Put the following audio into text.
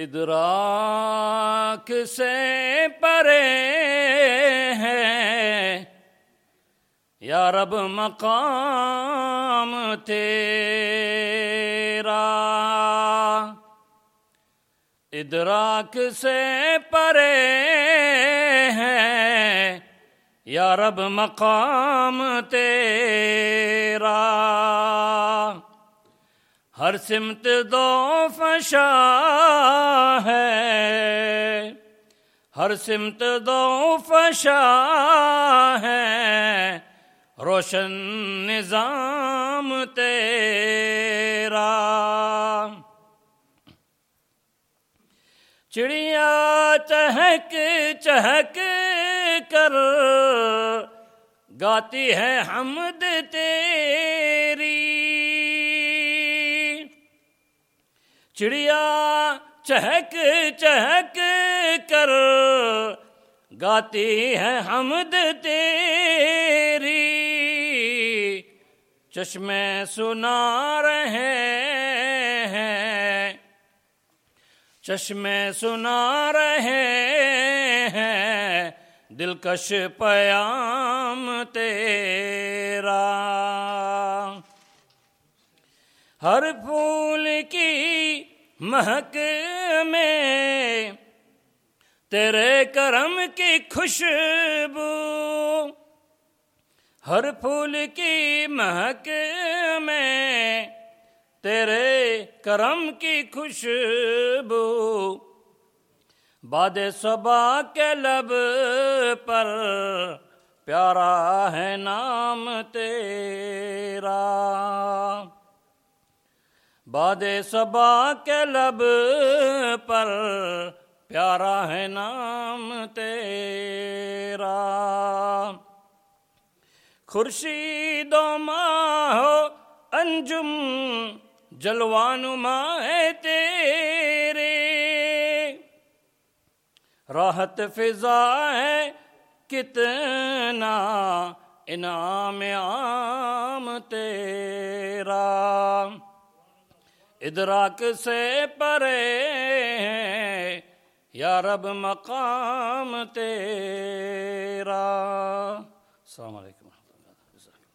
ادراک سے پرے ہے یا رب مقام تیرا۔ ادراک سے پرے ہے یا رب مقام تیرا۔ ہر سمت دو فشا ہر سمت دو فشا ہے۔ روشن نظام تیرا۔ چڑیا چہک چہک کر گاتی ہے حمد تیری۔ چڑیا چہک چہک کر گاتی ہے حمد تیری۔ چشمے سنا رہے ہیں۔ چشمے سنا رہے ہیں۔ دلکش پیام تیرا۔ ہر پھول کی مہک میں تیرے کرم کی خوشبو، ہر پھول کی مہک میں تیرے کرم کی خوشبو۔ باد صبا کے لب پر پیارا ہے نام تیرا۔ باد صبا کے لب پر پیارا ہے نام تیرا۔ خورشید و ماہ انجم جلوان ہے تیرے۔ راحت فضا ہے کتنا انعام عام تیرا۔ ادراک سے پرے یا رب مقام تیرا۔ السلام علیکم۔